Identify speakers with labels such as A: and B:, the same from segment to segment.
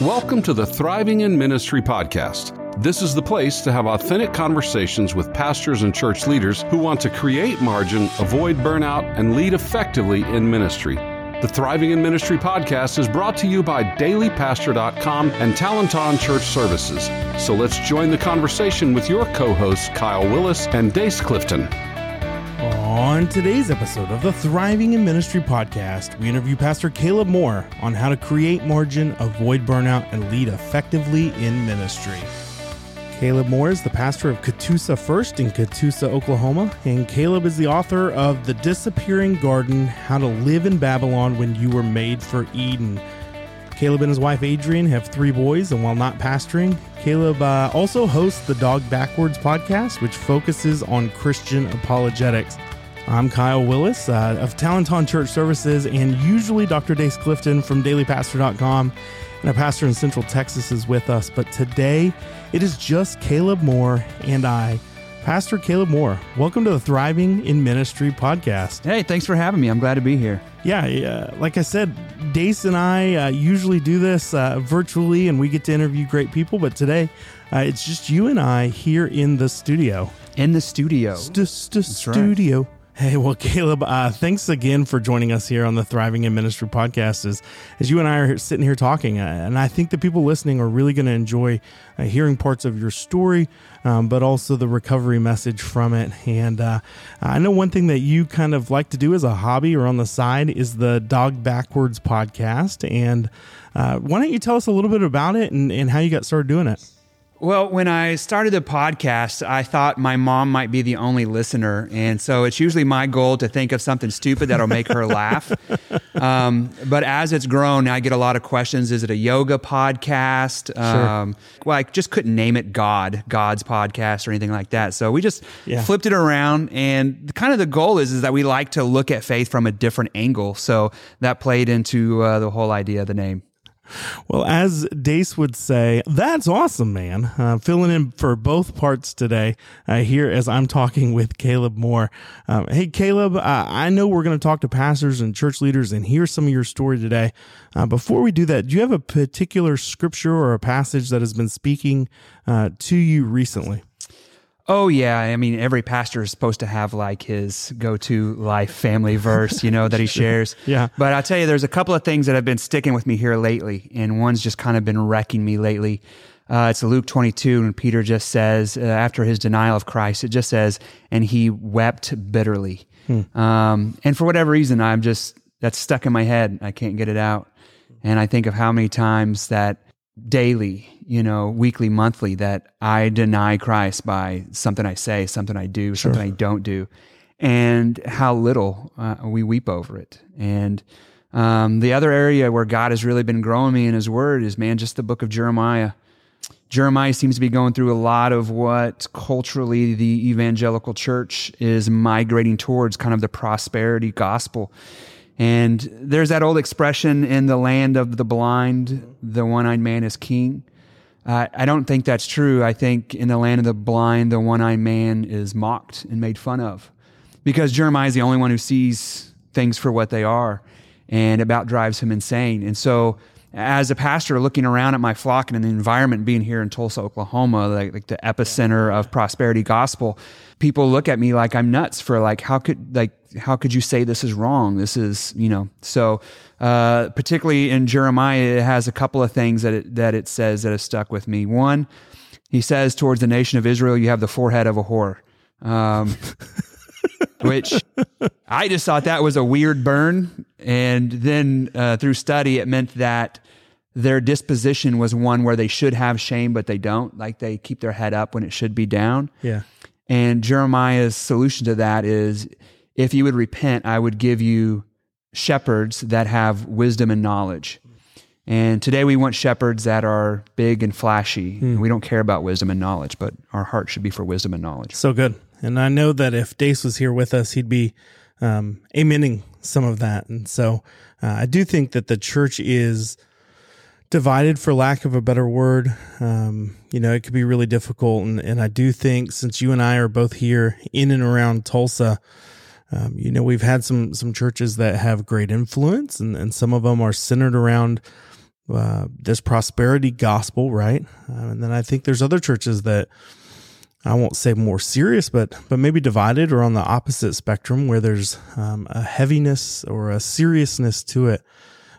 A: Welcome to the Thriving in Ministry podcast. This is the place to have authentic conversations with pastors and church leaders who want to create margin, avoid burnout, and lead effectively in ministry. The Thriving in Ministry podcast is brought to you by dailypastor.com and Talenton Church Services. So let's join the conversation with your co hosts, Kyle Willis and Dace Clifton.
B: On today's episode of the Thriving in Ministry podcast, we interview Pastor Caleb Moore on how to create margin, avoid burnout, and lead effectively in ministry. Caleb Moore is the pastor of Catoosa First in Catoosa, Oklahoma, and Caleb is the author of The Disappearing Garden How to Live in Babylon When You Were Made for Eden. Caleb and his wife Adrian have three boys, and while not pastoring, Caleb uh, also hosts the Dog Backwards podcast, which focuses on Christian apologetics. I'm Kyle Willis uh, of Talenton Church Services and usually Dr. Dace Clifton from dailypastor.com. And a pastor in Central Texas is with us. But today it is just Caleb Moore and I. Pastor Caleb Moore, welcome to the Thriving in Ministry podcast.
C: Hey, thanks for having me. I'm glad to be here.
B: Yeah, uh, like I said, Dace and I uh, usually do this uh, virtually and we get to interview great people. But today uh, it's just you and I here in the studio.
C: In the studio.
B: St- st- studio. Right. Hey, well, Caleb, uh, thanks again for joining us here on the Thriving in Ministry podcast. As, as you and I are sitting here talking, uh, and I think the people listening are really going to enjoy uh, hearing parts of your story, um, but also the recovery message from it. And uh, I know one thing that you kind of like to do as a hobby or on the side is the Dog Backwards podcast. And uh, why don't you tell us a little bit about it and, and how you got started doing it?
C: Well, when I started the podcast, I thought my mom might be the only listener. And so it's usually my goal to think of something stupid that'll make her laugh. Um, but as it's grown, I get a lot of questions. Is it a yoga podcast? Sure. Um, well, I just couldn't name it God, God's podcast or anything like that. So we just yeah. flipped it around. And kind of the goal is, is that we like to look at faith from a different angle. So that played into uh, the whole idea of the name.
B: Well, as Dace would say, that's awesome, man. Uh, filling in for both parts today uh, here as I'm talking with Caleb Moore. Um, hey, Caleb, uh, I know we're going to talk to pastors and church leaders and hear some of your story today. Uh, before we do that, do you have a particular scripture or a passage that has been speaking uh, to you recently?
C: Oh yeah, I mean every pastor is supposed to have like his go-to life family verse, you know, that he shares.
B: yeah.
C: But I'll tell you there's a couple of things that have been sticking with me here lately and one's just kind of been wrecking me lately. Uh, it's Luke 22 and Peter just says uh, after his denial of Christ, it just says and he wept bitterly. Hmm. Um, and for whatever reason I'm just that's stuck in my head. I can't get it out. And I think of how many times that daily, you know, weekly, monthly, that I deny Christ by something I say, something I do, sure. something I don't do, and how little uh, we weep over it. And um, the other area where God has really been growing me in His Word is, man, just the book of Jeremiah. Jeremiah seems to be going through a lot of what culturally the evangelical church is migrating towards, kind of the prosperity gospel. And there's that old expression in the land of the blind, the one eyed man is king. Uh, I don't think that's true. I think in the land of the blind, the one eyed man is mocked and made fun of because Jeremiah is the only one who sees things for what they are. And about drives him insane. And so, as a pastor looking around at my flock and in the environment being here in Tulsa, Oklahoma, like, like the epicenter of prosperity gospel, people look at me like I'm nuts for like how could like how could you say this is wrong? This is you know so uh, particularly in Jeremiah it has a couple of things that it, that it says that has stuck with me. One, he says towards the nation of Israel, you have the forehead of a whore. Um, which I just thought that was a weird burn. And then uh, through study, it meant that their disposition was one where they should have shame, but they don't. Like they keep their head up when it should be down.
B: Yeah.
C: And Jeremiah's solution to that is if you would repent, I would give you shepherds that have wisdom and knowledge. And today we want shepherds that are big and flashy. Mm. We don't care about wisdom and knowledge, but our heart should be for wisdom and knowledge.
B: So good. And I know that if Dace was here with us, he'd be um, amening some of that. And so uh, I do think that the church is divided for lack of a better word. Um, you know, it could be really difficult. And, and I do think since you and I are both here in and around Tulsa, um, you know, we've had some some churches that have great influence, and, and some of them are centered around uh, this prosperity gospel, right? Uh, and then I think there's other churches that I won't say more serious, but but maybe divided or on the opposite spectrum where there's um, a heaviness or a seriousness to it.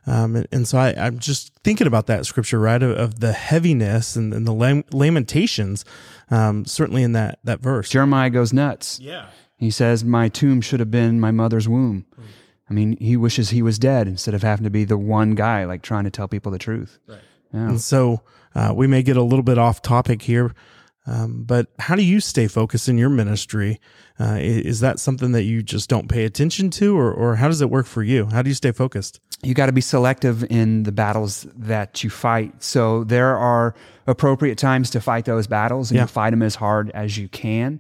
B: Um, and, and, so I, am just thinking about that scripture, right, of, of the heaviness and, and the lam- lamentations, um, certainly in that that verse.
C: Jeremiah goes nuts.
B: Yeah,
C: he says, "My tomb should have been my mother's womb." Mm. I mean, he wishes he was dead instead of having to be the one guy like trying to tell people the truth.
B: Right. Yeah. And so uh, we may get a little bit off topic here, um, but how do you stay focused in your ministry? Uh, is that something that you just don't pay attention to, or, or how does it work for you? How do you stay focused?
C: You got to be selective in the battles that you fight. So there are appropriate times to fight those battles, and yeah. you fight them as hard as you can.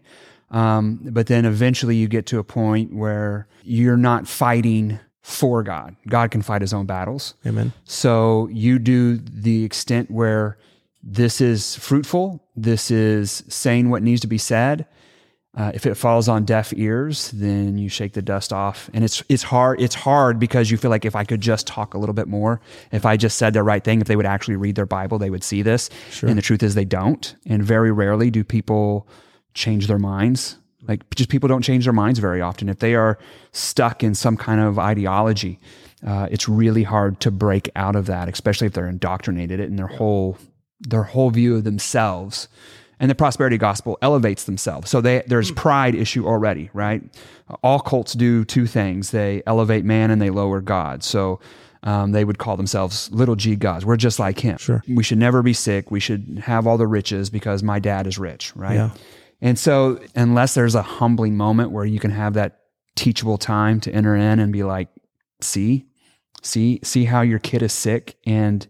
C: Um, but then eventually you get to a point where you're not fighting for God. God can fight his own battles.
B: Amen.
C: So you do the extent where this is fruitful, this is saying what needs to be said. Uh, if it falls on deaf ears, then you shake the dust off, and it's it's hard. It's hard because you feel like if I could just talk a little bit more, if I just said the right thing, if they would actually read their Bible, they would see this. Sure. And the truth is, they don't. And very rarely do people change their minds. Like just people don't change their minds very often. If they are stuck in some kind of ideology, uh, it's really hard to break out of that, especially if they're indoctrinated it in their whole their whole view of themselves. And the prosperity gospel elevates themselves. So they, there's pride issue already, right? All cults do two things: they elevate man and they lower God. So um, they would call themselves little g gods. We're just like him.
B: Sure.
C: We should never be sick. We should have all the riches because my dad is rich, right? Yeah. And so, unless there's a humbling moment where you can have that teachable time to enter in and be like, see, see, see how your kid is sick and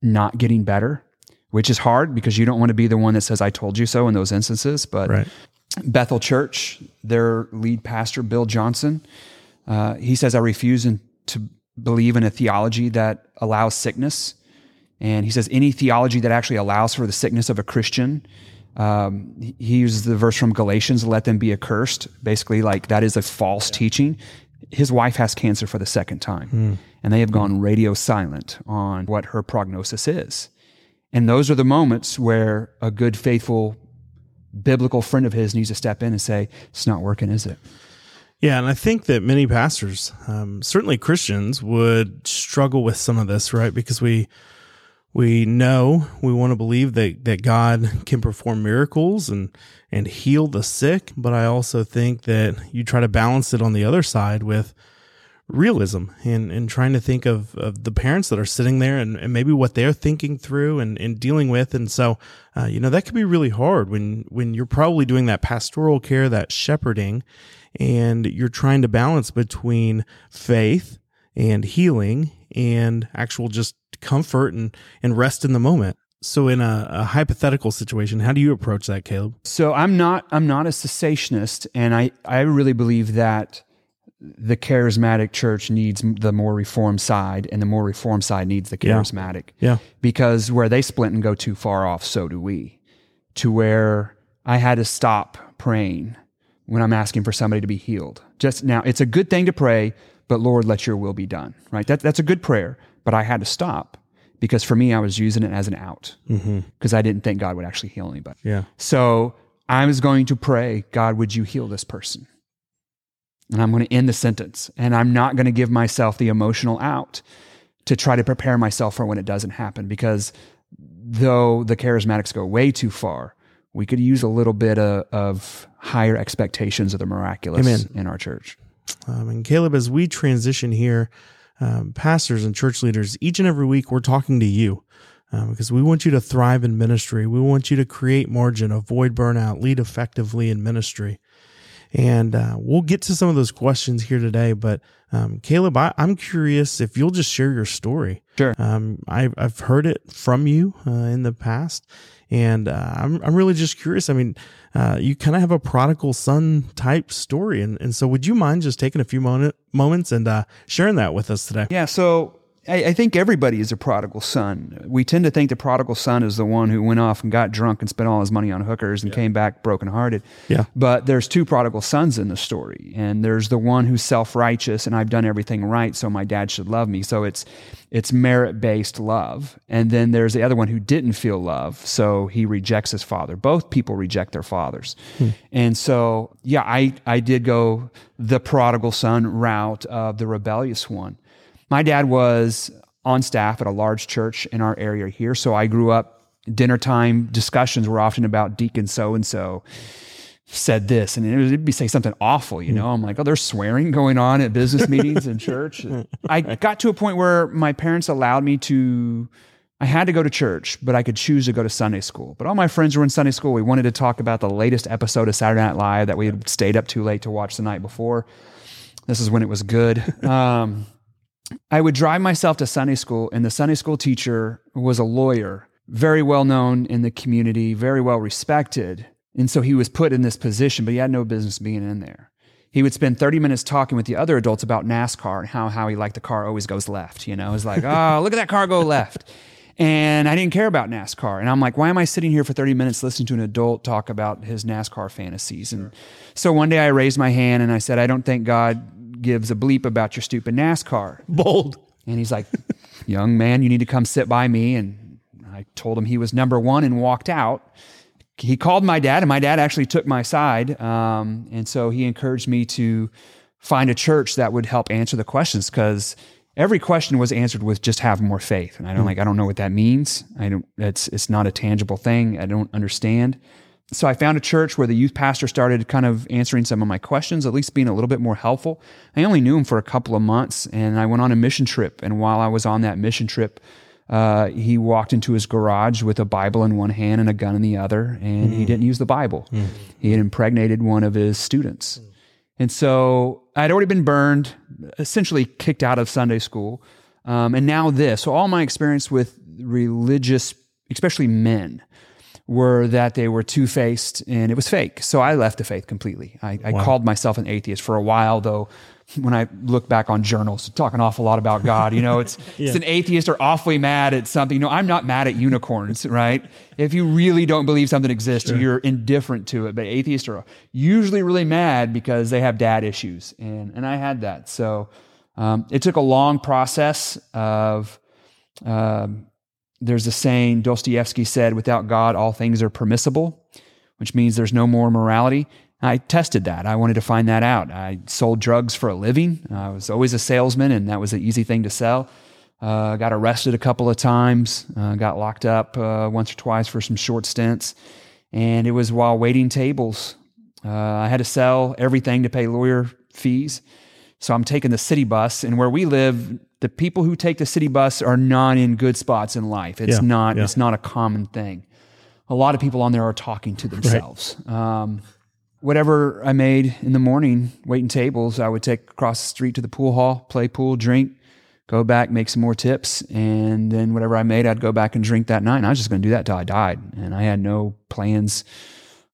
C: not getting better, which is hard because you don't want to be the one that says, I told you so in those instances. But
B: right.
C: Bethel Church, their lead pastor, Bill Johnson, uh, he says, I refuse to believe in a theology that allows sickness. And he says, any theology that actually allows for the sickness of a Christian um, he uses the verse from Galatians, let them be accursed. Basically, like that is a false teaching. His wife has cancer for the second time, mm. and they have gone radio silent on what her prognosis is. And those are the moments where a good, faithful, biblical friend of his needs to step in and say, It's not working, is it?
B: Yeah, and I think that many pastors, um, certainly Christians, would struggle with some of this, right? Because we we know we want to believe that, that God can perform miracles and, and heal the sick, but I also think that you try to balance it on the other side with realism and, and trying to think of, of the parents that are sitting there and, and maybe what they're thinking through and, and dealing with. And so, uh, you know, that can be really hard when, when you're probably doing that pastoral care, that shepherding, and you're trying to balance between faith and healing and actual just comfort and, and rest in the moment. So in a, a, hypothetical situation, how do you approach that, Caleb?
C: So I'm not I'm not a cessationist, and I, I really believe that the charismatic church needs the more reformed side, and the more reformed side needs the charismatic.
B: Yeah. yeah.
C: Because where they split and go too far off, so do we. To where I had to stop praying when I'm asking for somebody to be healed. Just now, it's a good thing to pray, but Lord, let your will be done. Right? That, that's a good prayer. But I had to stop because for me, I was using it as an out because mm-hmm. I didn't think God would actually heal anybody.
B: Yeah.
C: So I was going to pray, God, would you heal this person? And I'm going to end the sentence. And I'm not going to give myself the emotional out to try to prepare myself for when it doesn't happen because though the charismatics go way too far, we could use a little bit of, of higher expectations of the miraculous Amen. in our church.
B: Um, and Caleb, as we transition here um, pastors and church leaders, each and every week we're talking to you um, because we want you to thrive in ministry. We want you to create margin, avoid burnout, lead effectively in ministry. And uh, we'll get to some of those questions here today. But um, Caleb, I, am curious if you'll just share your story.
C: Sure.
B: Um, I, I've heard it from you uh, in the past, and uh, I'm, I'm really just curious. I mean, uh, you kind of have a prodigal son type story. And, and so would you mind just taking a few moment, moments and uh, sharing that with us today?
C: Yeah. So I, I think everybody is a prodigal son. We tend to think the prodigal son is the one who went off and got drunk and spent all his money on hookers and came back brokenhearted.
B: Yeah.
C: But there's two prodigal sons in the story, and there's the one who's self righteous and I've done everything right, so my dad should love me. So it's it's merit based love, and then there's the other one who didn't feel love, so he rejects his father. Both people reject their fathers, hmm. and so yeah, I I did go the prodigal son route of the rebellious one. My dad was on staff at a large church in our area here, so I grew up. Dinner time discussions were often about deacon so and so said this, and it would be say something awful, you know. I'm like, oh, there's swearing going on at business meetings in church. I got to a point where my parents allowed me to. I had to go to church, but I could choose to go to Sunday school. But all my friends were in Sunday school. We wanted to talk about the latest episode of Saturday Night Live that we had stayed up too late to watch the night before. This is when it was good. Um, I would drive myself to Sunday school, and the Sunday school teacher was a lawyer, very well known in the community, very well respected. And so he was put in this position, but he had no business being in there. He would spend 30 minutes talking with the other adults about NASCAR and how, how he liked the car always goes left. You know, it's like, oh, look at that car go left. And I didn't care about NASCAR. And I'm like, why am I sitting here for 30 minutes listening to an adult talk about his NASCAR fantasies? And so one day I raised my hand and I said, I don't think God gives a bleep about your stupid NASCAR.
B: Bold.
C: And he's like, young man, you need to come sit by me. And I told him he was number one and walked out. He called my dad, and my dad actually took my side. Um, and so he encouraged me to find a church that would help answer the questions because every question was answered with just have more faith. And I don't like, I don't know what that means. I don't, it's, it's not a tangible thing. I don't understand. So I found a church where the youth pastor started kind of answering some of my questions, at least being a little bit more helpful. I only knew him for a couple of months and I went on a mission trip. And while I was on that mission trip, uh, he walked into his garage with a Bible in one hand and a gun in the other, and he didn't use the Bible. He had impregnated one of his students. And so I'd already been burned, essentially kicked out of Sunday school. Um, and now this. So all my experience with religious, especially men, were that they were two faced and it was fake. So I left the faith completely. I, I called myself an atheist for a while, though. When I look back on journals, talk an awful lot about God. You know, it's it's an atheist or awfully mad at something. You know, I'm not mad at unicorns, right? If you really don't believe something exists, you're indifferent to it. But atheists are usually really mad because they have dad issues, and and I had that. So um, it took a long process of. Um, there's a saying Dostoevsky said, without God, all things are permissible, which means there's no more morality. I tested that. I wanted to find that out. I sold drugs for a living. I was always a salesman, and that was an easy thing to sell. Uh, got arrested a couple of times, uh, got locked up uh, once or twice for some short stints. And it was while waiting tables. Uh, I had to sell everything to pay lawyer fees. So I'm taking the city bus, and where we live, the people who take the city bus are not in good spots in life. It's
B: Yeah,
C: not.
B: yeah.
C: It's not a common thing. A lot of people on there are talking to themselves. Um, whatever I made in the morning, waiting tables, I would take across the street to the pool hall, play pool, drink, go back, make some more tips, and then whatever I made, I'd go back and drink that night. And I was just going to do that till I died, and I had no plans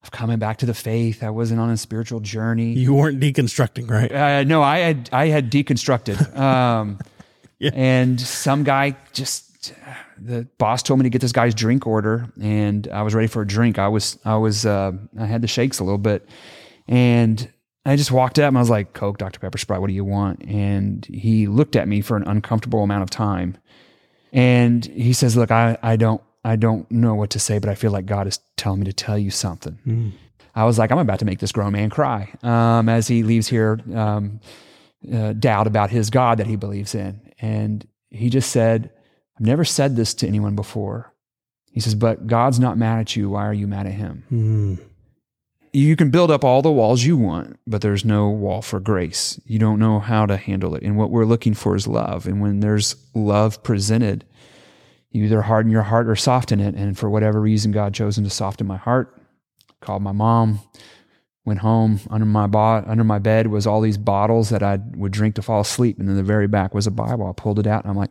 C: of coming back to the faith. I wasn't on a spiritual journey.
B: You weren't deconstructing, right?
C: Uh, no, I had I had deconstructed, um,
B: Yeah.
C: and some guy just the boss told me to get this guy's drink order, and I was ready for a drink. I was I was uh, I had the shakes a little bit, and I just walked up and I was like, "Coke, Dr Pepper, Sprite, what do you want?" And he looked at me for an uncomfortable amount of time, and he says, "Look, I I don't I don't know what to say, but I feel like God is telling me to tell you something." I was like, I'm about to make this grown man cry um, as he leaves here, um, uh, doubt about his God that he believes in. And he just said, I've never said this to anyone before. He says, but God's not mad at you. Why are you mad at him?
B: Hmm.
C: You can build up all the walls you want, but there's no wall for grace. You don't know how to handle it. And what we're looking for is love. And when there's love presented, you either harden your heart or soften it. And for whatever reason, God chosen to soften my heart called my mom went home under my bo- under my bed was all these bottles that I would drink to fall asleep and in the very back was a Bible I pulled it out and I'm like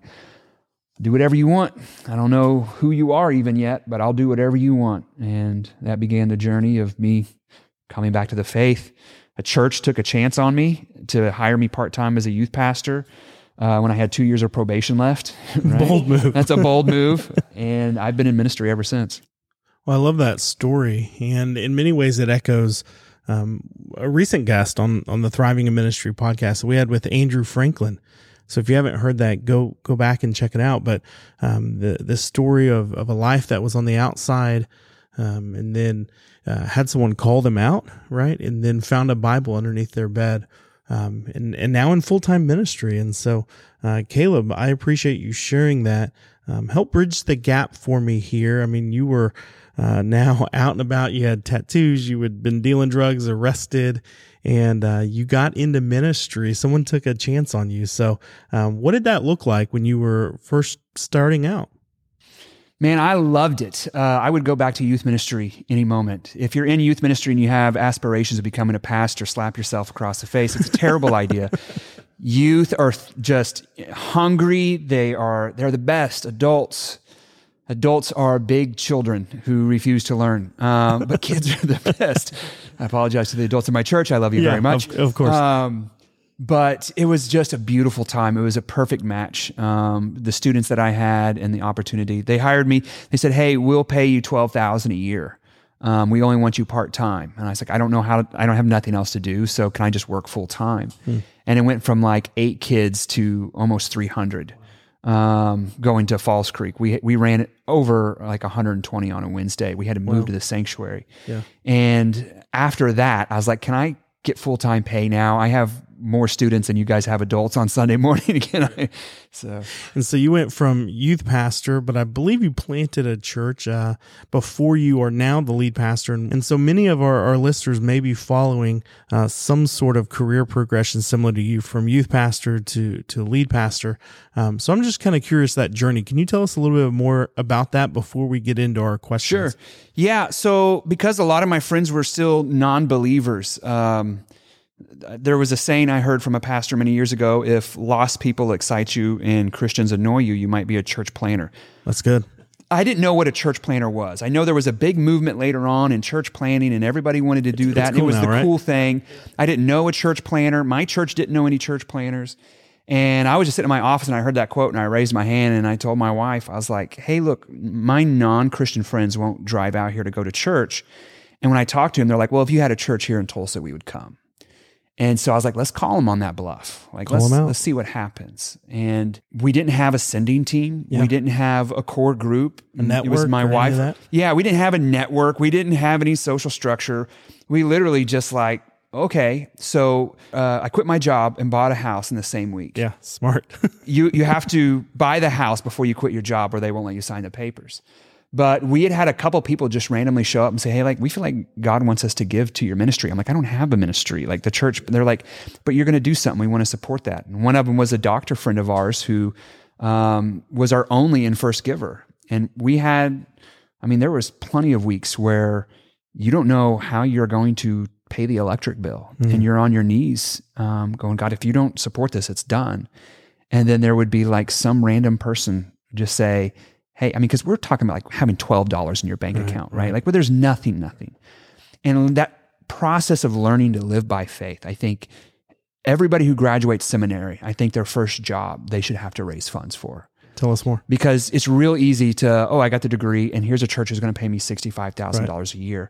C: do whatever you want I don't know who you are even yet but I'll do whatever you want and that began the journey of me coming back to the faith a church took a chance on me to hire me part-time as a youth pastor uh, when I had two years of probation left. right?
B: Bold move.
C: That's a bold move, and I've been in ministry ever since.
B: Well, I love that story, and in many ways, it echoes um, a recent guest on on the Thriving in Ministry podcast that we had with Andrew Franklin. So if you haven't heard that, go go back and check it out. But um, the the story of of a life that was on the outside, um, and then uh, had someone call them out, right, and then found a Bible underneath their bed, um, and and now in full time ministry. And so, uh, Caleb, I appreciate you sharing that. Um, help bridge the gap for me here. I mean, you were uh, now out and about. You had tattoos. You had been dealing drugs, arrested, and uh, you got into ministry. Someone took a chance on you. So, um, what did that look like when you were first starting out?
C: Man, I loved it. Uh, I would go back to youth ministry any moment. If you're in youth ministry and you have aspirations of becoming a pastor, slap yourself across the face. It's a terrible idea. Youth are just hungry. They are they're the best adults. Adults are big children who refuse to learn, um, but kids are the best. I apologize to the adults in my church. I love you
B: Yeah,
C: very much.
B: of- of course.
C: Um, but it was just a beautiful time. It was a perfect match. Um, the students that I had and the opportunity, they hired me. They said, "Hey, we'll pay you twelve thousand a year. Um, we only want you part time." And I was like, "I don't know how. To, I don't have nothing else to do. So can I just work full time?" And it went from like eight kids to almost three hundred. Um, going to Falls Creek, we we ran it over like 120 on a Wednesday. We had to move to the sanctuary.
B: Yeah.
C: And after that, I was like, "Can I get full time pay now? I have more students than you guys have adults on Sunday morning." I? So
B: And so you went from youth pastor, but I believe you planted a church uh, before you are now the lead pastor. And, and so many of our, our listeners may be following uh, some sort of career progression similar to you from youth pastor to, to lead pastor. Um, so I'm just kind of curious that journey. Can you tell us a little bit more about that before we get into our questions?
C: Sure. Yeah. So because a lot of my friends were still non-believers, um, there was a saying I heard from a pastor many years ago: "If lost people excite you and Christians annoy you, you might be a church planter."
B: That's good.
C: I didn't know what a church planter was. I know there was a big movement later on in church planting, and everybody wanted to do that. and
B: cool
C: it was
B: now,
C: the
B: right?
C: cool thing. I didn't know a church planter. My church didn't know any church planters. And I was just sitting in my office and I heard that quote and I raised my hand and I told my wife, I was like, hey, look, my non Christian friends won't drive out here to go to church. And when I talked to them, they're like, well, if you had a church here in Tulsa, we would come. And so I was like, let's call them on that bluff. Like,
B: Call
C: let's, let's see what happens. And we didn't have a sending team.
B: Yeah.
C: We didn't have a core group.
B: A network
C: It was my wife. Yeah, we didn't have a network. We didn't have any social structure. We literally just like, okay, so uh, I quit my job and bought a house in the same week.
B: Yeah. Smart.
C: You you have to buy the house before you quit your job, or they won't let you sign the papers. But we had had a couple people just randomly show up and say, "Hey, like we feel like God wants us to give to your ministry." I'm like, "I don't have a ministry." Like the church, they're like, "But you're going to do something. We want to support that." And one of them was a doctor friend of ours who um, was our only and first giver, and we had, I mean, there was plenty of weeks where you don't know how you're going to pay the electric bill, and you're on your knees, um, going, "God, if you don't support this, it's done." And then there would be like some random person just say, Hey, I mean, because we're talking about like having $12 in your bank account, right? Like where there's nothing, nothing. And that process of learning to live by faith, I think everybody who graduates seminary, I think their first job they should have to raise funds for.
B: Tell us more.
C: Because it's real easy to, oh, I got the degree and here's a church who's going to pay me $65,000 a year.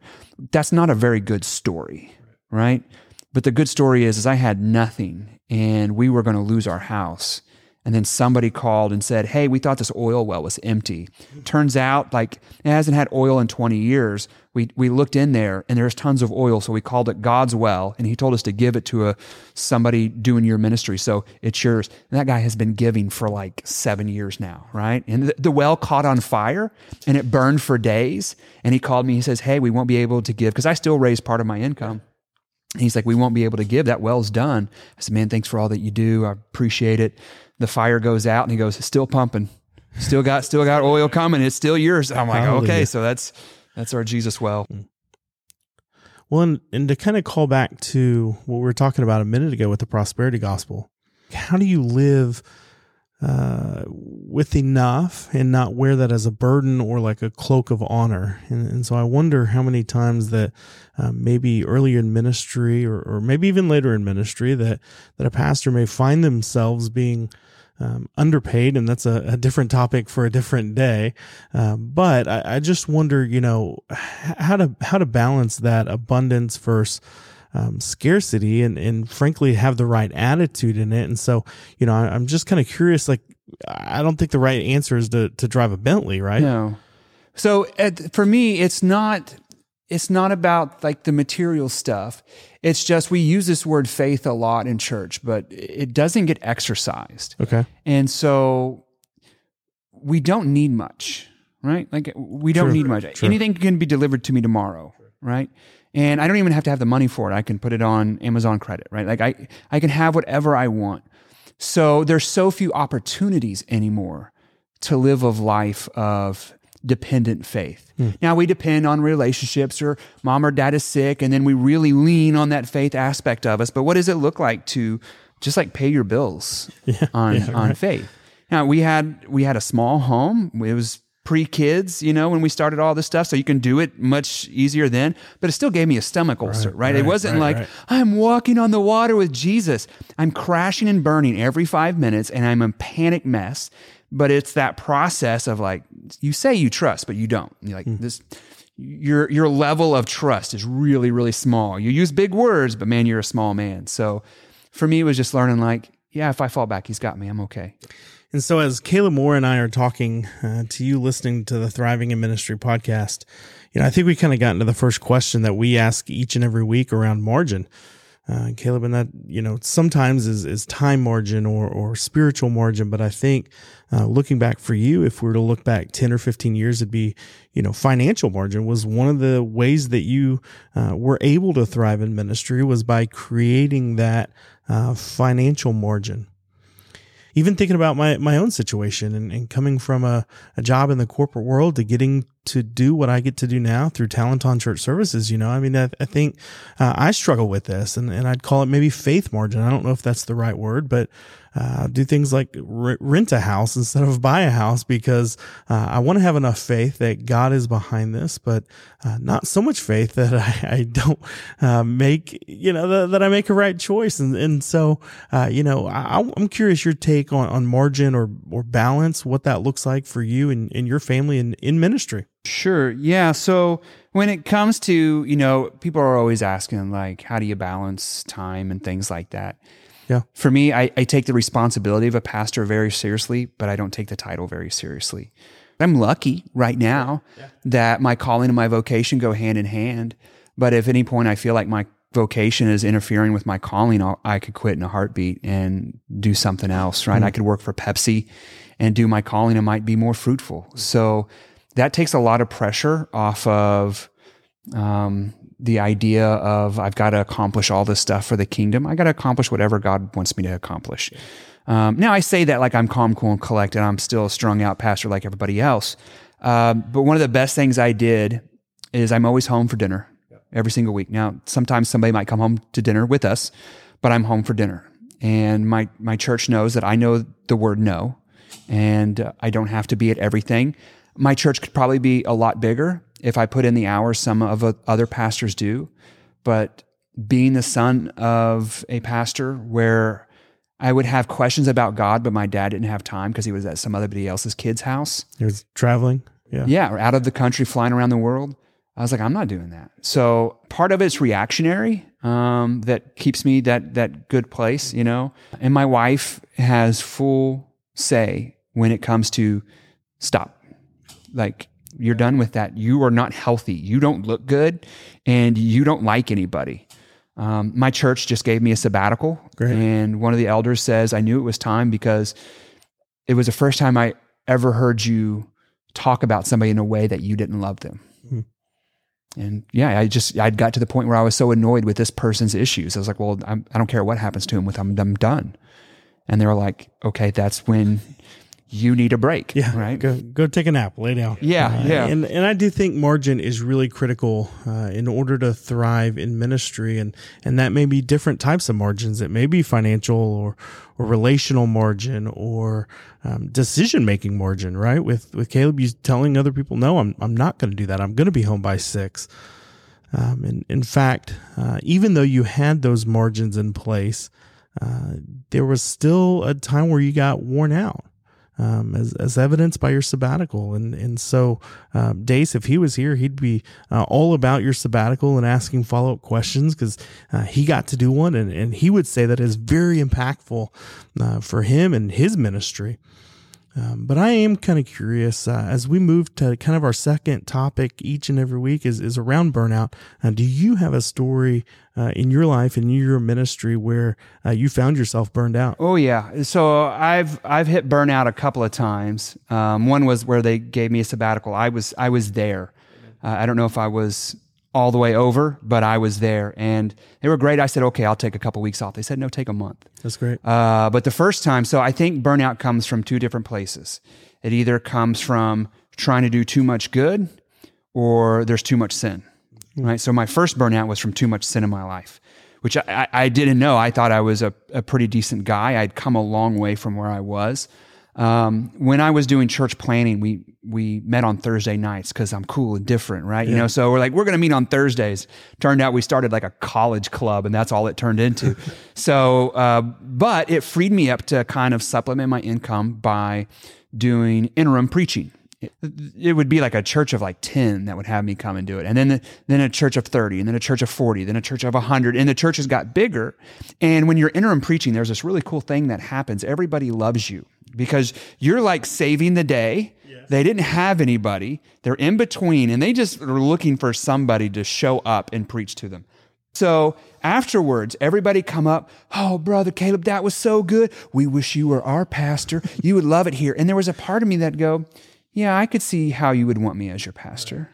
C: That's not a very good story, right? But the good story is, is I had nothing and we were going to lose our house. And then somebody called and said, Hey, we thought this oil well was empty. Turns out, like, it hasn't had oil in 20 years. We, we looked in there and there's tons of oil. So we called it God's well. And he told us to give it to a, somebody doing your ministry. So it's yours. And that guy has been giving for like seven years now, right? And the, the well caught on fire and it burned for days. And he called me. He says, Hey, we won't be able to give because I still raise part of my income. And He's like, we won't be able to give. That well's done. I said, man, thanks for all that you do. I appreciate it. The fire goes out and he goes, still pumping. Still got, still got oil coming. It's still yours. I'm like,
B: Hallelujah.
C: okay, so that's, that's our Jesus well.
B: Well, and, and to kind of call back to what we were talking about a minute ago with the prosperity gospel, how do you live uh, with enough and not wear that as a burden or like a cloak of honor. And, and so I wonder how many times that um, maybe earlier in ministry or, or maybe even later in ministry that, that a pastor may find themselves being um, underpaid, and that's a, a, different topic for a different day. Um, but I, I, just wonder, you know, how to how to balance that abundance versus um, scarcity, and and frankly have the right attitude in it. And so, you know, I, am just kind of curious. Like, I don't think the right answer is to to drive a Bentley, right?
C: No. So for me, it's not it's not about like the material stuff. It's just we use this word faith a lot in church, but it doesn't get exercised.
B: Okay.
C: And so we don't need much, right? Like we don't True. need much. True. Anything can be delivered to me tomorrow, right? And I don't even have to have the money for it. I can put it on Amazon credit, right? Like I I can have whatever I want. So there's so few opportunities anymore to live a life of dependent faith. Hmm. Now we depend on relationships or mom or dad is sick and then we really lean on that faith aspect of us. But what does it look like to just like pay your bills yeah, on yeah, on right. faith? Now we had we had a small home. It was pre-kids, you know, when we started all this stuff. So you can do it much easier then. But it still gave me a stomach ulcer, right? right? it wasn't right, like I'm walking on the water with Jesus. I'm crashing and burning every five minutes and I'm a panic mess but it's that process of like you say you trust but you don't you're like mm. this your your level of trust is really really small you use big words but man you're a small man so for me it was just learning like yeah if i fall back he's got me i'm okay
B: and so as caleb moore and i are talking uh, to you listening to the thriving in ministry podcast you know i think we kind of got into the first question that we ask each and every week around margin. Uh, Caleb, and that you know sometimes is is time margin or or spiritual margin, but I think uh, looking back for you, if we were to look back ten or fifteen years, it'd be you know financial margin was one of the ways that you uh, were able to thrive in ministry was by creating that uh, financial margin even thinking about my, my own situation and, and coming from a, a job in the corporate world to getting to do what I get to do now through Talent on Church Services. You know, I mean, I, I think uh, I struggle with this and, and I'd call it maybe faith margin. I don't know if that's the right word, but uh, do things like r- rent a house instead of buy a house because uh, I want to have enough faith that God is behind this, but uh, not so much faith that I, I don't uh, make, you know, that, I make a right choice. And, and so, uh, you know, I, am curious your take on, on margin or, or balance, what that looks like for you and, and your family and in ministry.
C: Sure. Yeah. So when it comes to, you know, people are always asking, like, how do you balance time and things like that?
B: Yeah.
C: For me, I, I take the responsibility of a pastor very seriously, but I don't take the title very seriously. I'm lucky right now yeah. that my calling and my vocation go hand in hand. But if at any point I feel like my vocation is interfering with my calling, I'll, i could quit in a heartbeat and do something else, right? Mm-hmm. I could work for Pepsi and do my calling and might be more fruitful. So that takes a lot of pressure off of um, the idea of I've got to accomplish all this stuff for the kingdom. I got to accomplish whatever God wants me to accomplish. Um, now I say that like I'm calm, cool, and collected. I'm still a strung out pastor like everybody else. Um, but one of the best things I did is I'm always home for dinner every single week. Now sometimes somebody might come home to dinner with us, but I'm home for dinner. And my my church knows that I know the word no, and uh, I don't have to be at everything. My church could probably be a lot bigger if I put in the hours some of other pastors do. But being the son of a pastor where I would have questions about God, but my dad didn't have time because he was at some other else's kid's house.
B: He was traveling. Yeah.
C: Yeah. Or out of the country, flying around the world. I was like, I'm not doing that. So part of it's reactionary um, that keeps me that that good place, you know. And my wife has full say when it comes to stop. Like you're done with that. You are not healthy. You don't look good, and you don't like anybody. Um, my church just gave me a sabbatical, Great. and one of the elders says, "I knew it was time because it was the first time I ever heard you talk about somebody in a way that you didn't love them." hmm And yeah, I just I'd got to the point where I was so annoyed with this person's issues. I was like, "Well, I'm, I do not care what happens to him. With I'm, I'm done." And they were like, "Okay, that's when." You need a break.
B: Yeah,
C: Right.
B: Go go take a nap, lay down.
C: Yeah,
B: Uh,
C: yeah.
B: And and I do think margin is really critical uh, in order to thrive in ministry, and and that may be different types of margins. It may be financial or or relational margin or um, decision making margin. Right. With with Caleb, you telling other people, no, I'm I'm not going to do that. I'm going to be home by six. Um, and in fact, uh, even though you had those margins in place, uh, there was still a time where you got worn out, um, as, as evidenced by your sabbatical. And and so, um, Dace, if he was here, he'd be uh, all about your sabbatical and asking follow up questions because uh, he got to do one, and, and he would say that is very impactful uh, for him and his ministry. Um, but I am kind of curious uh, as we move to kind of our second topic each and every week is, is around burnout. Uh, do you have a story uh, in your life and your ministry where uh, you found yourself burned out?
C: Oh yeah. So I've I've hit burnout a couple of times. Um, one was where they gave me a sabbatical. I was I was there. Uh, I don't know if I was all the way over, but I was there, and they were great. I said, okay, I'll take a couple weeks off. They said, no, take a month.
B: That's great.
C: Uh, but the first time, so I think burnout comes from two different places. It either comes from trying to do too much good, or there's too much sin. Right. So my first burnout was from too much sin in my life, which I, I, I didn't know. I thought I was a, a pretty decent guy. I'd come a long way from where I was. Um, when I was doing church planting, we we met on Thursday nights because I'm cool and different, right? You know, so we're like, we're gonna meet on Thursdays. Turned out we started like a college club, and that's all it turned into. so, uh, but it freed me up to kind of supplement my income by doing interim preaching. It, it would be like a church of like 10 that would have me come and do it. And then, then a church of 30, and then a church of 40, then a church of 100. And the churches got bigger. And when you're interim preaching, there's this really cool thing that happens. Everybody loves you because you're like saving the day. They didn't have anybody. They're in between, and they just are looking for somebody to show up and preach to them. So afterwards, everybody come up, oh, brother Caleb, that was so good. We wish you were our pastor. You would love it here. And there was a part of me that go, yeah, I could see how you would want me as your pastor.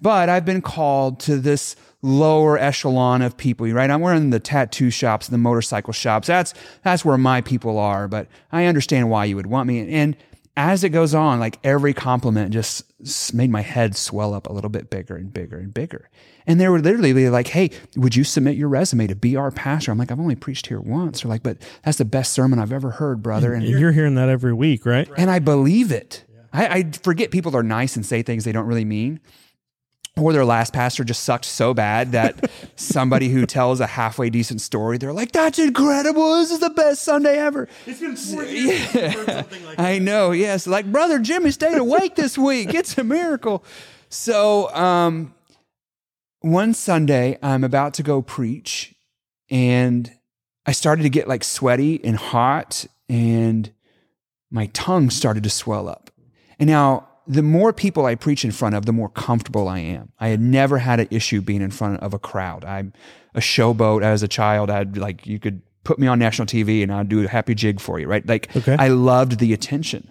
C: But I've been called to this lower echelon of people, right? I'm wearing the tattoo shops, the motorcycle shops. That's that's where my people are, but I understand why you would want me. And as it goes on, like every compliment just made my head swell up a little bit bigger and bigger and bigger. And they were literally like, "Hey, would you submit your resume to be our pastor?" I'm like, "I've only preached here once." They're like, "But that's the best sermon I've ever heard, brother." And
B: And you're hearing that every week, right?
C: and I believe it. I, I forget people are nice and say things they don't really mean. Or their last pastor just sucked so bad that somebody who tells a halfway decent story, they're like, "That's incredible! This is the best Sunday ever."
B: It's been four
C: Yeah. I know. Yes, like brother Jimmy stayed awake this week. It's a miracle. So, um, one Sunday, I'm about to go preach, and I started to get like sweaty and hot, and my tongue started to swell up. And now, the more people I preach in front of, the more comfortable I am. I had never had an issue being in front of a crowd. I'm a showboat as a child. I'd like, you could put me on national TV and I'd do a happy jig for you, right? Like,
B: Okay.
C: I loved the attention.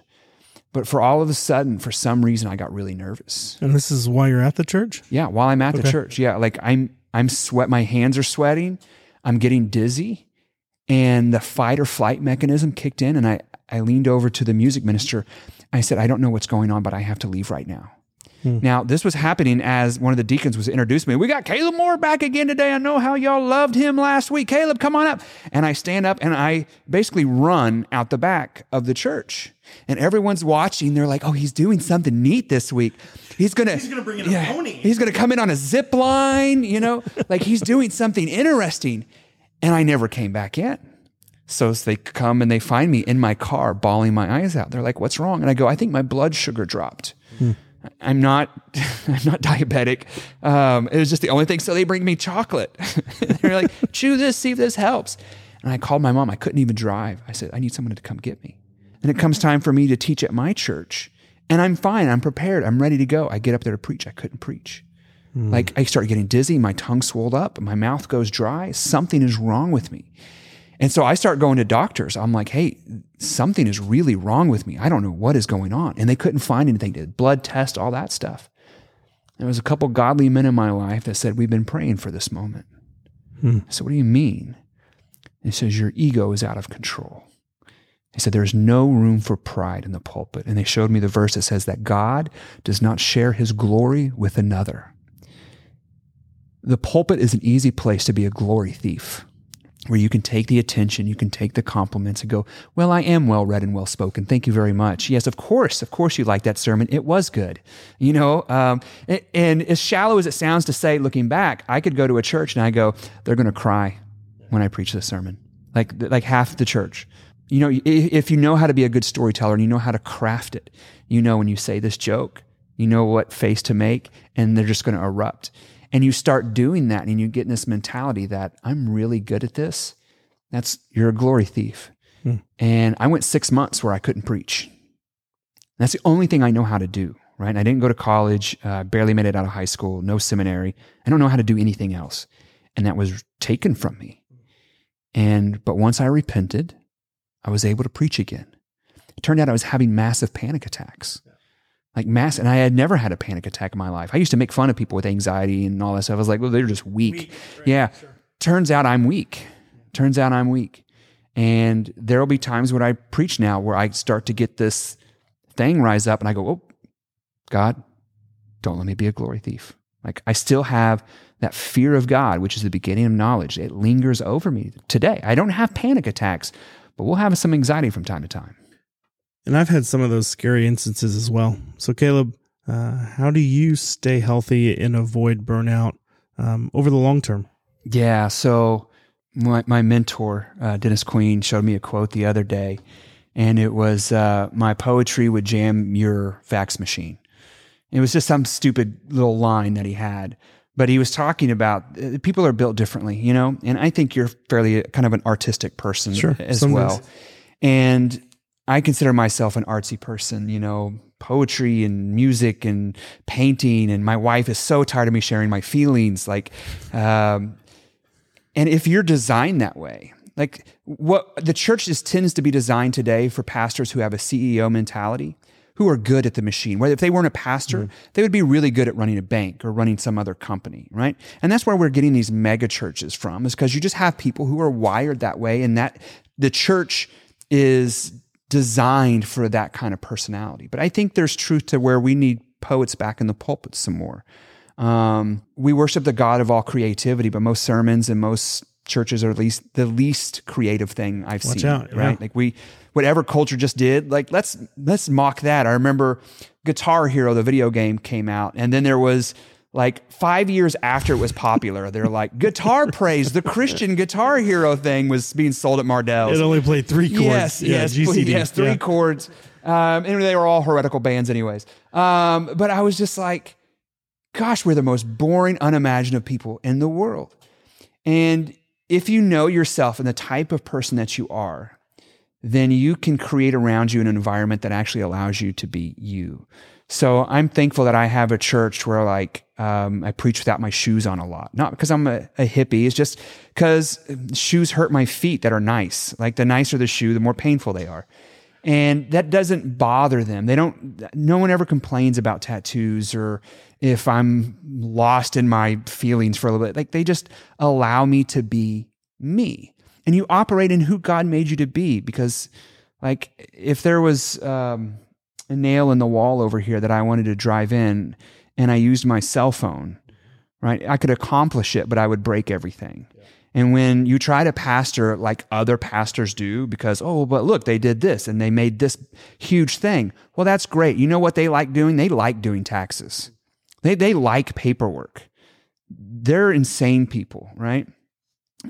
C: But for all of a sudden, for some reason, I got really nervous.
B: And this is why you're at the church?
C: Yeah, while I'm at the church. Yeah, like I'm I'm sweat my hands are sweating. I'm getting dizzy and the fight or flight mechanism kicked in and I I leaned over to the music minister. I said, "I don't know what's going on, but I have to leave right now." Hmm. Now, this was happening as one of the deacons was introducing me. We got Caleb Moore back again today. I know how y'all loved him last week. Caleb, come on up. And I stand up and I basically run out the back of the church. And everyone's watching. They're like, oh, he's doing something neat this week. He's gonna He's
B: gonna bring in a pony.
C: He's gonna come in on a zip line, you know, like he's doing something interesting. And I never came back in. So they come and they find me in my car, bawling my eyes out. They're like, "What's wrong?" And I go, "I think my blood sugar dropped. I'm not, I'm not diabetic. Um, it was just the only thing." So they bring me chocolate. They're like, "Chew this, see if this helps." And I called my mom. I couldn't even drive. I said, "I need someone to come get me." And it comes time for me to teach at my church, and I'm fine. I'm prepared. I'm ready to go. I get up there to preach. I couldn't preach. Like I start getting dizzy. My tongue swelled up. My mouth goes dry. Something is wrong with me. And so I start going to doctors. I'm like, hey, something is really wrong with me. I don't know what is going on. And they couldn't find anything, did blood test, all that stuff. There was a couple godly men in my life that said, We've been praying for this moment. Hmm. I said, What do you mean? He says, Your ego is out of control. He said, There is no room for pride in the pulpit. And they showed me the verse that says that God does not share his glory with another. The pulpit is an easy place to be a glory thief where you can take the attention, you can take the compliments and go, Well, I am well read and well spoken. Thank you very much. Yes, of course, of course you liked that sermon. It was good. You know, um, and, and as shallow as it sounds to say, looking back, I could go to a church and I go, They're going to cry when I preach this sermon. Like, like half the church. You know, if you know how to be a good storyteller and you know how to craft it, you know when you say this joke, you know what face to make, and they're just going to erupt and you start doing that and you get in this mentality that I'm really good at this, that's you're a glory thief. Hmm. And I went six months where I couldn't preach. That's the only thing I know how to do, right? I didn't go to college, uh, barely made it out of high school, no seminary. I don't know how to do anything else. And that was taken from me. And, but once I repented, I was able to preach again. It turned out I was having massive panic attacks like mass and i had never had a panic attack in my life. I used to make fun of people with anxiety and all that stuff. I was like well they're just weak, weak right, yeah. sure. turns out i'm weak. Turns out i'm weak. And there will be times when i preach now where i start to get this thing rise up and i go oh god don't let me be a glory thief. Like i still have that fear of god which is the beginning of knowledge. It lingers over me today. I don't have panic attacks but we'll have some anxiety from time to time
B: and I've had some of those scary instances as well. So, Caleb, uh, how do you stay healthy and avoid burnout um, over the long term?
C: Yeah. So, my, my mentor, uh, Dennis Queen, showed me a quote the other day, and it was uh, My poetry would jam your fax machine. It was just some stupid little line that he had. But he was talking about uh, people are built differently, you know? And I think you're fairly uh, kind of an artistic person sure, as well. And I consider myself an artsy person, you know, poetry and music and painting. And my wife is so tired of me sharing my feelings. Like, um, and if you're designed that way, like what the church just tends to be designed today for pastors who have a CEO mentality, who are good at the machine. Whether if they weren't a pastor, mm-hmm. they would be really good at running a bank or running some other company, right? And that's where we're getting these mega churches from, is because you just have people who are wired that way, and that the church is designed for that kind of personality. But I think there's truth to where we need poets back in the pulpit some more. Um, we worship the God of all creativity, but most sermons and most churches are at least the least creative thing I've Watch seen. Out, right? Yeah. Like we, whatever culture just did, like let's let's mock that. I remember Guitar Hero, the video game, came out, and then there was like five years after it was popular, they're like guitar praise. The Christian Guitar Hero thing was being sold at Mardel's.
B: It only played three chords.
C: Yes, yeah, yes, GCD. yes, three yeah. chords. Um, and they were all heretical bands, anyways. Um, but I was just like, gosh, we're the most boring, unimaginative people in the world. And if you know yourself and the type of person that you are, then you can create around you an environment that actually allows you to be you. So I'm thankful that I have a church where like um, I preach without my shoes on a lot. Not because I'm a, a hippie. It's just because shoes hurt my feet that are nice. Like the nicer the shoe, the more painful they are. And that doesn't bother them. They don't, no one ever complains about tattoos or if I'm lost in my feelings for a little bit. Like they just allow me to be me. And you operate in who God made you to be because, like, if there was, um, a nail in the wall over here that I wanted to drive in and I used my cell phone, right? I could accomplish it, but I would break everything. Yeah. And when you try to pastor like other pastors do, because, oh, but look, they did this and they made this huge thing. Well, that's great. You know what they like doing? They like doing taxes, they, they like paperwork. They're insane people, right?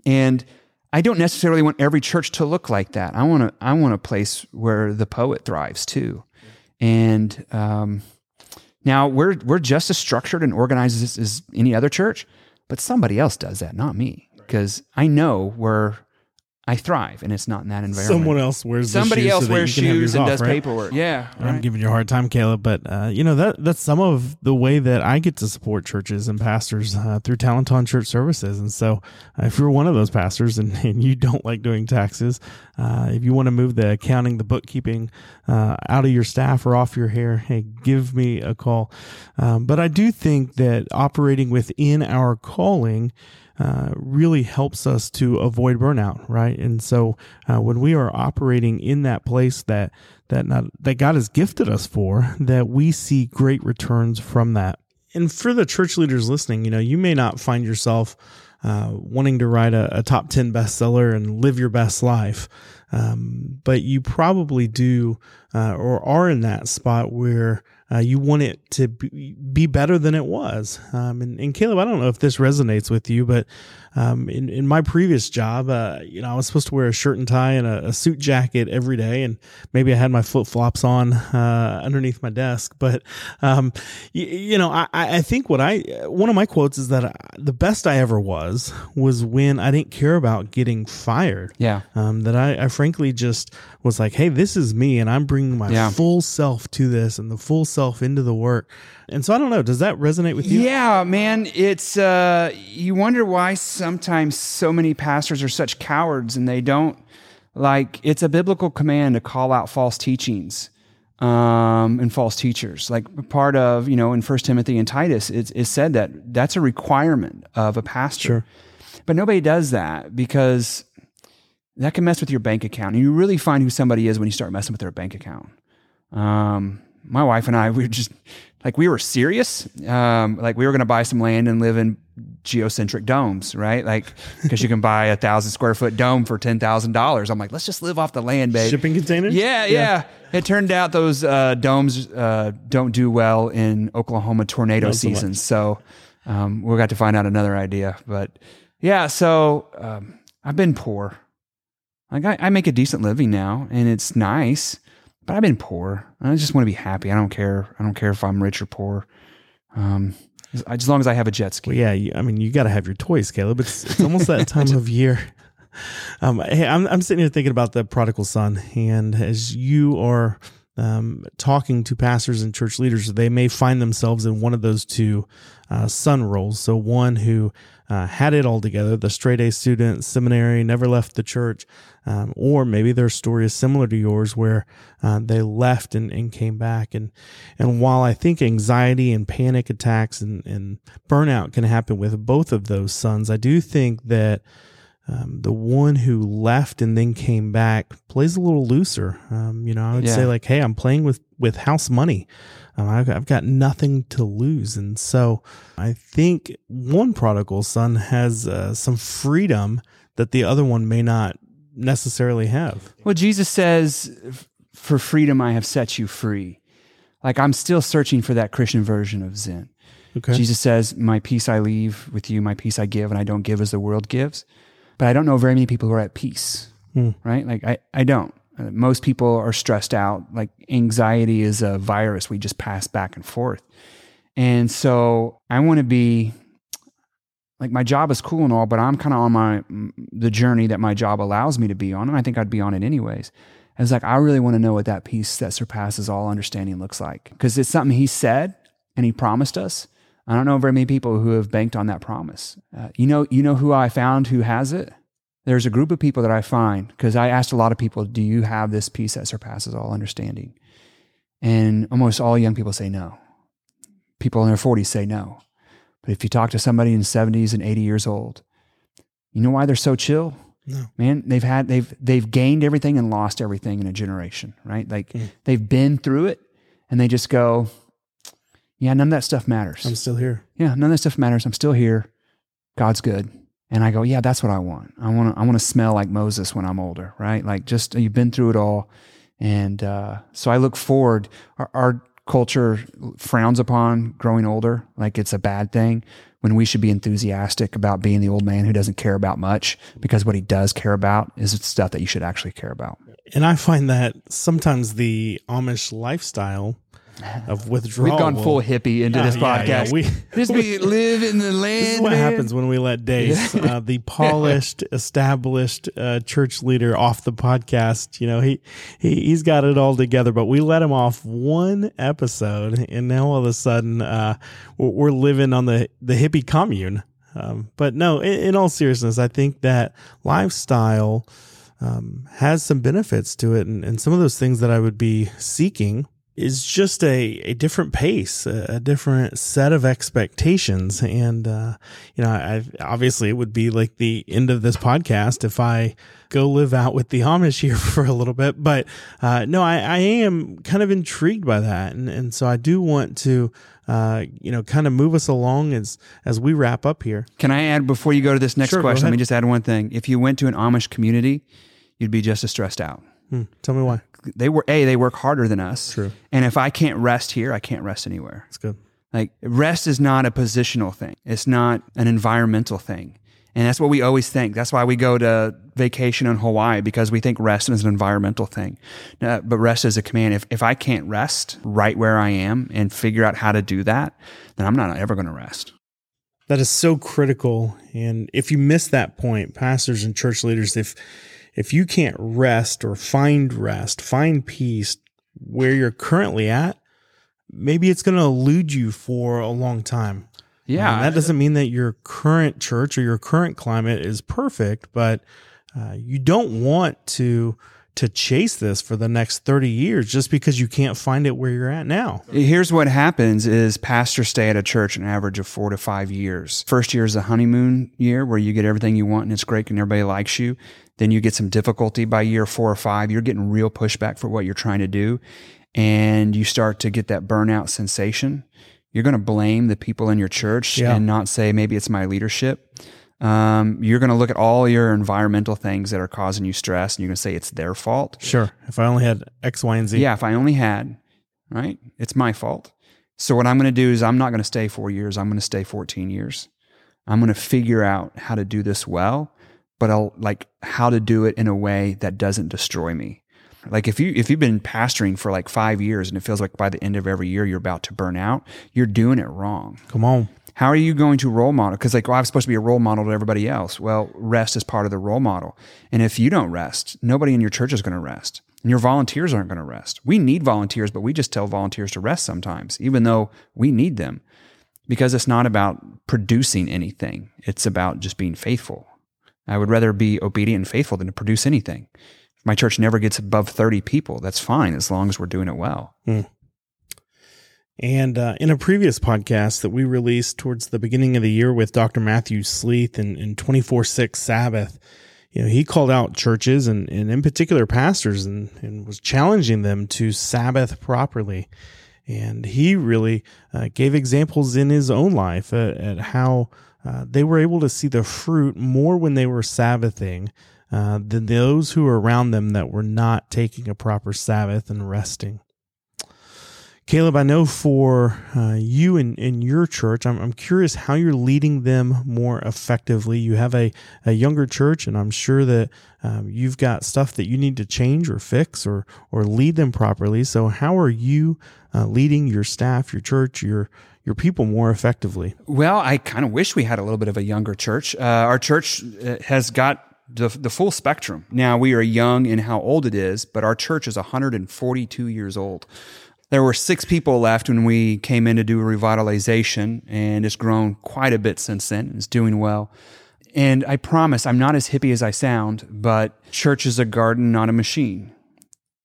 C: And I don't necessarily want every church to look like that. I want to, I want a place where the poet thrives too. And um, now we're we're just as structured and organized as, as any other church, but somebody else does that, not me, because I know where I thrive, and it's not in that environment.
B: Someone else wears
C: somebody else
B: so
C: wears shoes and
B: off,
C: does
B: right?
C: paperwork. Yeah,
B: right. I'm giving you a hard time, Caleb, but uh, you know that that's some of the way that I get to support churches and pastors uh, through Talenton Church Services. And so, uh, if you're one of those pastors and, and you don't like doing taxes, uh, if you want to move the accounting, the bookkeeping uh, out of your staff or off your hair, hey, give me a call. Um, but I do think that operating within our calling uh, really helps us to avoid burnout, right? And so uh, when we are operating in that place that that not, that God has gifted us for, that we see great returns from that. And for the church leaders listening, you know, you may not find yourself uh, wanting to write a, a, top 10 bestseller and live your best life. Um, but you probably do uh, or are in that spot where uh, you want it to be better than it was. Um, and, and, Caleb, I don't know if this resonates with you, but um, in, in my previous job, uh, you know, I was supposed to wear a shirt and tie and a, a suit jacket every day, and maybe I had my flip flops on uh, underneath my desk. But um, you, you, know, I, I think what I one of my quotes is that I, the best I ever was was when I didn't care about getting fired.
C: Yeah,
B: um, that I, I frankly just was like, hey, this is me, and I'm bringing my yeah. full self to this and the full self into the work. And so I don't know, does that resonate with you?
C: Yeah, man. It's uh you wonder why sometimes so many pastors are such cowards and they don't like it's a biblical command to call out false teachings um, and false teachers. Like part of, you know, in First Timothy and Titus, it's, it's said that that's a requirement of a pastor. Sure. But nobody does that because that can mess with your bank account. And you really find who somebody is when you start messing with their bank account. Um, my wife and I, we were just like, we were serious. Um, like we were going to buy some land and live in geodesic domes, right? Like, because you can buy a thousand square foot dome for ten thousand dollars. I'm like, let's just live off the land, babe.
B: Shipping containers.
C: Yeah, yeah. yeah. It turned out those uh, domes uh, don't do well in Oklahoma tornado season, so um, we got to find out another idea. But yeah, so um, I've been poor. Like I, I make a decent living now, and it's nice. But I've been poor. I just want to be happy. I don't care. I don't care if I'm rich or poor. Um, as long as I have a jet ski.
B: Well, yeah, you, I mean, you got to have your toys, Caleb. It's, it's almost that time of year. Um, hey, I'm, I'm sitting here thinking about the prodigal son, and as you are um, talking to pastors and church leaders, they may find themselves in one of those two uh, son roles. So, one who uh, had it all together, the straight A student, seminary, never left the church, um, or maybe their story is similar to yours, where uh, they left and, and came back. And and while I think anxiety and panic attacks and, and burnout can happen with both of those sons, I do think that. Um, the one who left and then came back plays a little looser. Um, you know, I would yeah. say like, "Hey, I'm playing with with house money. Um, I've, I've got nothing to lose. And so I think one prodigal son has uh, some freedom that the other one may not necessarily have.
C: Well, Jesus says, For freedom I have set you free. Like I'm still searching for that Christian version of Zen. Okay. Jesus says, My peace I leave with you, my peace I give, and I don't give as the world gives. But I don't know very many people who are at peace, hmm. right? Like I, I don't. Uh, most people are stressed out. Like anxiety is a virus we just pass back and forth. And so I want to be like my job is cool and all, but I'm kind of on my the journey that my job allows me to be on, and I think I'd be on it anyways. And it's like I really want to know what that peace that surpasses all understanding looks like because it's something he said and he promised us. I don't know very many people who have banked on that promise. Uh, you know, you know who I found who has it there's a group of people that I find because I asked a lot of people, do you have this peace that surpasses all understanding? And almost all young people say no. People in their 40s say no. But if you talk to somebody in 70s and 80 years old, you know why they're so chill? No. Man, they've had they've they've gained everything and lost everything in a generation, right? Like mm. they've been through it and they just go, Yeah, none of that stuff matters.
B: I'm still here.
C: Yeah, none of that stuff matters. I'm still here. God's good. And I go, yeah, that's what I want. I want to, I want to smell like Moses when I'm older, right? Like just you've been through it all, and uh, so I look forward. Our, our, culture frowns upon growing older, like it's a bad thing. When we should be enthusiastic about being the old man who doesn't care about much, because what he does care about is stuff that you should actually care about.
B: And I find that sometimes the Amish lifestyle of withdrawal.
C: We've gone full hippie into uh, this podcast. Yeah, yeah. We just we live in the land. This
B: is what man. happens when we let Dace, uh, the polished, established uh, church leader, off the podcast. You know, he, he he's got it all together, but we let him off one episode, and now all of a sudden, uh, we're living on the the hippie commune. Um, but no, in, in, all seriousness, I think that lifestyle um, has some benefits to it, and, and some of those things that I would be seeking is just a, a different pace, a, a different set of expectations. And, uh, you know, I, obviously it would be like the end of this podcast if I go live out with the Amish here for a little bit. But, uh, no, I, I am kind of intrigued by that. And, and so I do want to, uh, you know, kind of move us along as, as we wrap up here.
C: Can I add before you go to this next
B: Sure,
C: question? Let me just add one thing. If you went to an Amish community, you'd be just as stressed out.
B: Hmm, tell me why.
C: They were a they work harder than us.
B: True.
C: And if I can't rest here, I can't rest anywhere.
B: That's good.
C: Like rest is not a positional thing. It's not an environmental thing. And that's what we always think. That's why we go to vacation in Hawaii because we think rest is an environmental thing. Uh, but rest is a command. If, if I can't rest right where I am and figure out how to do that, then I'm not ever going to rest.
B: That is so critical. And if you miss that point, pastors and church leaders, if if you can't rest or find rest, find peace where you're currently at, maybe it's going to elude you for a long time.
C: Yeah.
B: Um, that doesn't mean that your current church or your current climate is perfect, but uh, you don't want to to chase this for the next 30 years just because you can't find it where you're at now.
C: Here's what happens is pastors stay at a church an average of four to five years. First year is a honeymoon year where you get everything you want and it's great and everybody likes you. Then you get some difficulty by year four or five. You're getting real pushback for what you're trying to do. And you start to get that burnout sensation. You're going to blame the people in your church
B: Yeah.
C: and not say, maybe it's my leadership. Um, you're going to look at all your environmental things that are causing you stress and you're going to say it's their fault.
B: Sure. If I only had X, Y, and Z.
C: Yeah, if I only had, right? It's my fault. So what I'm going to do is I'm not going to stay 4 years. I'm going to stay 14 years. I'm going to figure out how to do this well, but I'll like how to do it in a way that doesn't destroy me. Like if you if you've been pastoring for like 5 years and it feels like by the end of every year you're about to burn out, you're doing it wrong.
B: Come on.
C: How are you going to role model? Because like, well, I'm supposed to be a role model to everybody else. Well, rest is part of the role model. And if you don't rest, nobody in your church is going to rest. And your volunteers aren't going to rest. We need volunteers, but we just tell volunteers to rest sometimes, even though we need them. Because it's not about producing anything. It's about just being faithful. I would rather be obedient and faithful than to produce anything. If my church never gets above 30 people, that's fine as long as we're doing it well.
B: And uh, in a previous podcast that we released towards the beginning of the year with Dr. Matthew Sleeth in, in 24 6 Sabbath, you know, he called out churches and, and in particular pastors and, and was challenging them to Sabbath properly. And he really uh, gave examples in his own life at, at how uh, they were able to see the fruit more when they were Sabbathing uh, than those who were around them that were not taking a proper Sabbath and resting. Caleb, I know for uh, you and, and your church, I'm, I'm curious how you're leading them more effectively. You have a, a younger church, and I'm sure that um, you've got stuff that you need to change or fix or, or lead them properly. So, how are you uh, leading your staff, your church, your, your people more effectively?
C: Well, I kind of wish we had a little bit of a younger church. Uh, our church uh, has got the, the full spectrum. Now, we are young in how old it is, but our church is 142 years old. There were six people left when we came in to do a revitalization, and it's grown quite a bit since then. It's doing well. And I promise I'm not as hippie as I sound, but church is a garden, not a machine.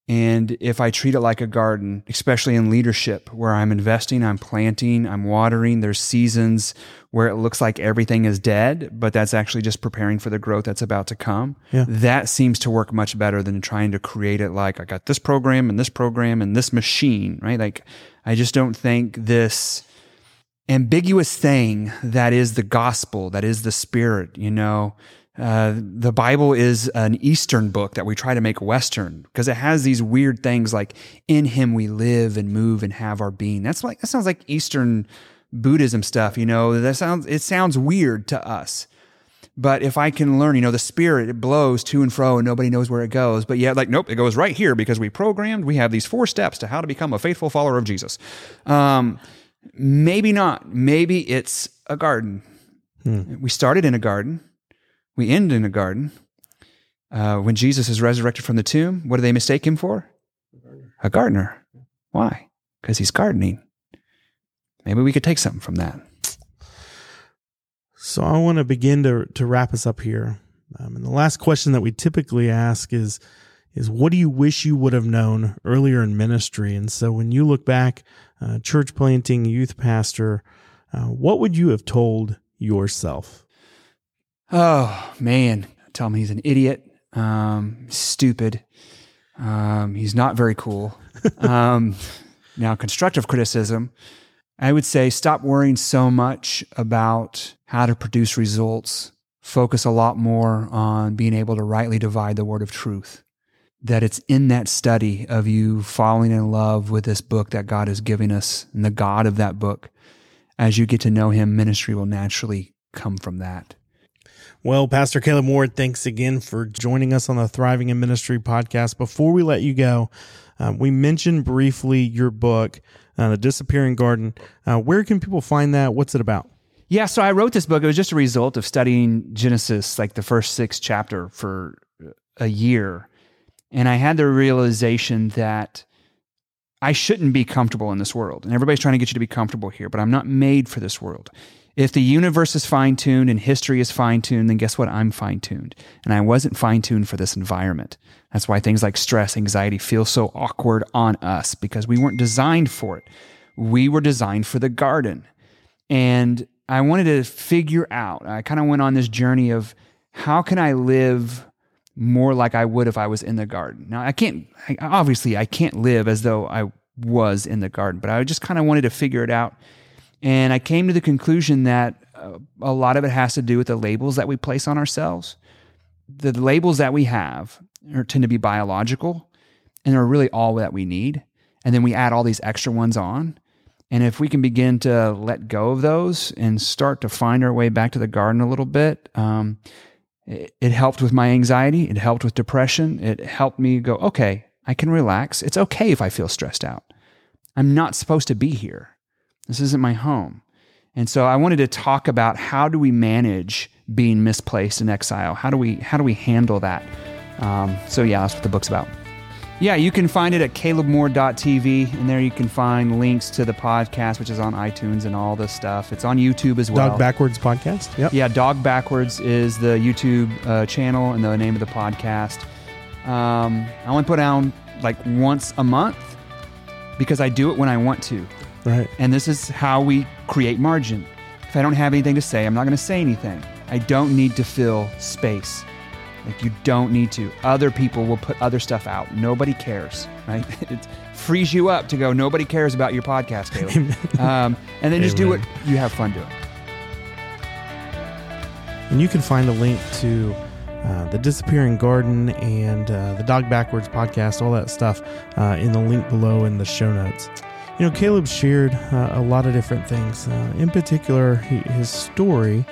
C: And if I treat it like a garden, especially in leadership, where I'm investing, I'm planting, I'm watering, there's seasons where it looks like everything is dead, but that's actually just preparing for the growth that's about to come.
B: Yeah.
C: That seems to work much better than trying to create it like I got this program and this program and this machine, right? Like I just don't think this ambiguous thing that is the gospel, that is the spirit, you know. Uh, the Bible is an Eastern book that we try to make Western because it has these weird things like in Him we live and move and have our being. That's like that sounds like Eastern Buddhism stuff, you know. That sounds it sounds weird to us. But if I can learn, you know, the spirit it blows to and fro and nobody knows where it goes. But yet, like, nope, it goes right here because we programmed. We have these four steps to how to become a faithful follower of Jesus. Um, maybe not. Maybe it's a garden. We started in a garden. We end in a garden. Uh, when Jesus is resurrected from the tomb, what do they mistake him for? A gardener. Why? Because he's gardening. Maybe we could take something from that.
B: So I want to begin to to wrap us up here. Um, and the last question that we typically ask is, is what do you wish you would have known earlier in ministry? And so when you look back, uh, church planting, youth pastor, uh, what would you have told yourself?
C: Oh, man. Tell him he's an idiot, um, stupid. Um, he's not very cool. Um, now, constructive criticism, I would say stop worrying so much about how to produce results. Focus a lot more on being able to rightly divide the word of truth. That it's in that study of you falling in love with this book that God is giving us and the God of that book. As you get to know Him, ministry will naturally come from that.
B: Well, Pastor Caleb Ward, thanks again for joining us on the Thriving in Ministry podcast. Before we let you go, uh, we mentioned briefly your book, uh, The Disappearing Garden. Uh, where can people find that? What's it about?
C: Yeah, so I wrote this book. It was just a result of studying Genesis, like the first six chapter for a year. And I had the realization that I shouldn't be comfortable in this world. And everybody's trying to get you to be comfortable here, but I'm not made for this world. If the universe is fine tuned and history is fine tuned, then guess what? I'm fine tuned. And I wasn't fine tuned for this environment. That's why things like stress, anxiety feel so awkward on us because we weren't designed for it. We were designed for the garden. And I wanted to figure out, I kind of went on this journey of how can I live more like I would if I was in the garden. Now, I can't, I, obviously, I can't live as though I was in the garden, but I just kind of wanted to figure it out and I came to the conclusion that uh, a lot of it has to do with the labels that we place on ourselves. The, labels that we have are, tend to be biological and they're really all that we need. And then we add all these extra ones on. And if we can begin to let go of those and start to find our way back to the garden a little bit, um, it, it helped with my anxiety. It helped with depression. It helped me go, okay, I can relax. It's okay if I feel stressed out. I'm not supposed to be here. This isn't my home. And so I wanted to talk about how do we manage being misplaced in exile? How do we how do we handle that? Um, so yeah, that's what the book's about. Yeah, you can find it at calebmoore.tv, and there you can find links to the podcast, which is on iTunes and all this stuff. It's on YouTube as well.
B: Dog Backwards podcast. Yep.
C: Yeah, Dog Backwards is the YouTube uh, channel and the name of the podcast. Um, I only put down like once a month because I do it when I want to.
B: Right.
C: And this is how we create margin. If I don't have anything to say, I'm not going to say anything. I don't need to fill space. Like you don't need to. Other people will put other stuff out. Nobody cares, right? It frees you up to go. Nobody cares about your podcast, Caleb. um, and then just do what you have fun doing.
B: And you can find a link to uh, the Disappearing Garden and uh, the Dog Backwards podcast, all that stuff, uh, in the link below in the show notes. You know, Caleb shared uh, a lot of different things, uh, in particular his story.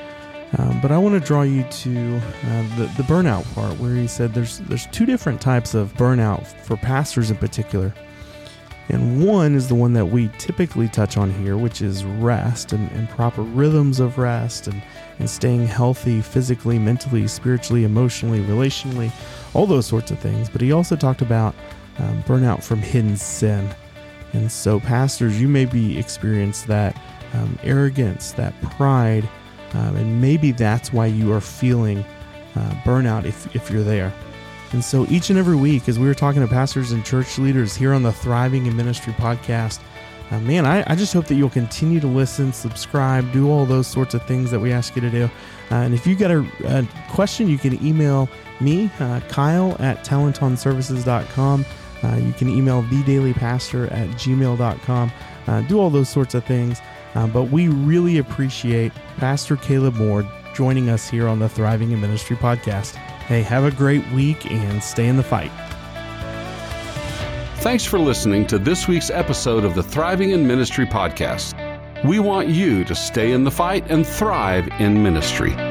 B: Um, but I want to draw you to uh, the, the burnout part, where he said there's there's two different types of burnout for pastors in particular, and one is the one that we typically touch on here, which is rest and, and proper rhythms of rest and and staying healthy physically, mentally, spiritually, emotionally, relationally, all those sorts of things. But he also talked about um, burnout from hidden sin. And so, pastors, you may be experience that um, arrogance, that pride, um, and maybe that's why you are feeling uh, burnout if, if you're there. And so, each and every week, as we were talking to pastors and church leaders here on the Thriving in Ministry podcast, uh, man, I, I, just hope that you'll continue to listen, subscribe, do all those sorts of things that we ask you to do. Uh, and if you got a, a, question, you can email me, uh, Kyle at talentonservices.com. Uh, you can email thedailypastor at gmail.com. Uh, do all those sorts of things. Uh, but we really appreciate Pastor Caleb Moore joining us here on the Thriving in Ministry podcast. Hey, have a great week and stay in the fight.
A: Thanks for listening to this week's episode of the Thriving in Ministry podcast. We want you to stay in the fight and thrive in ministry.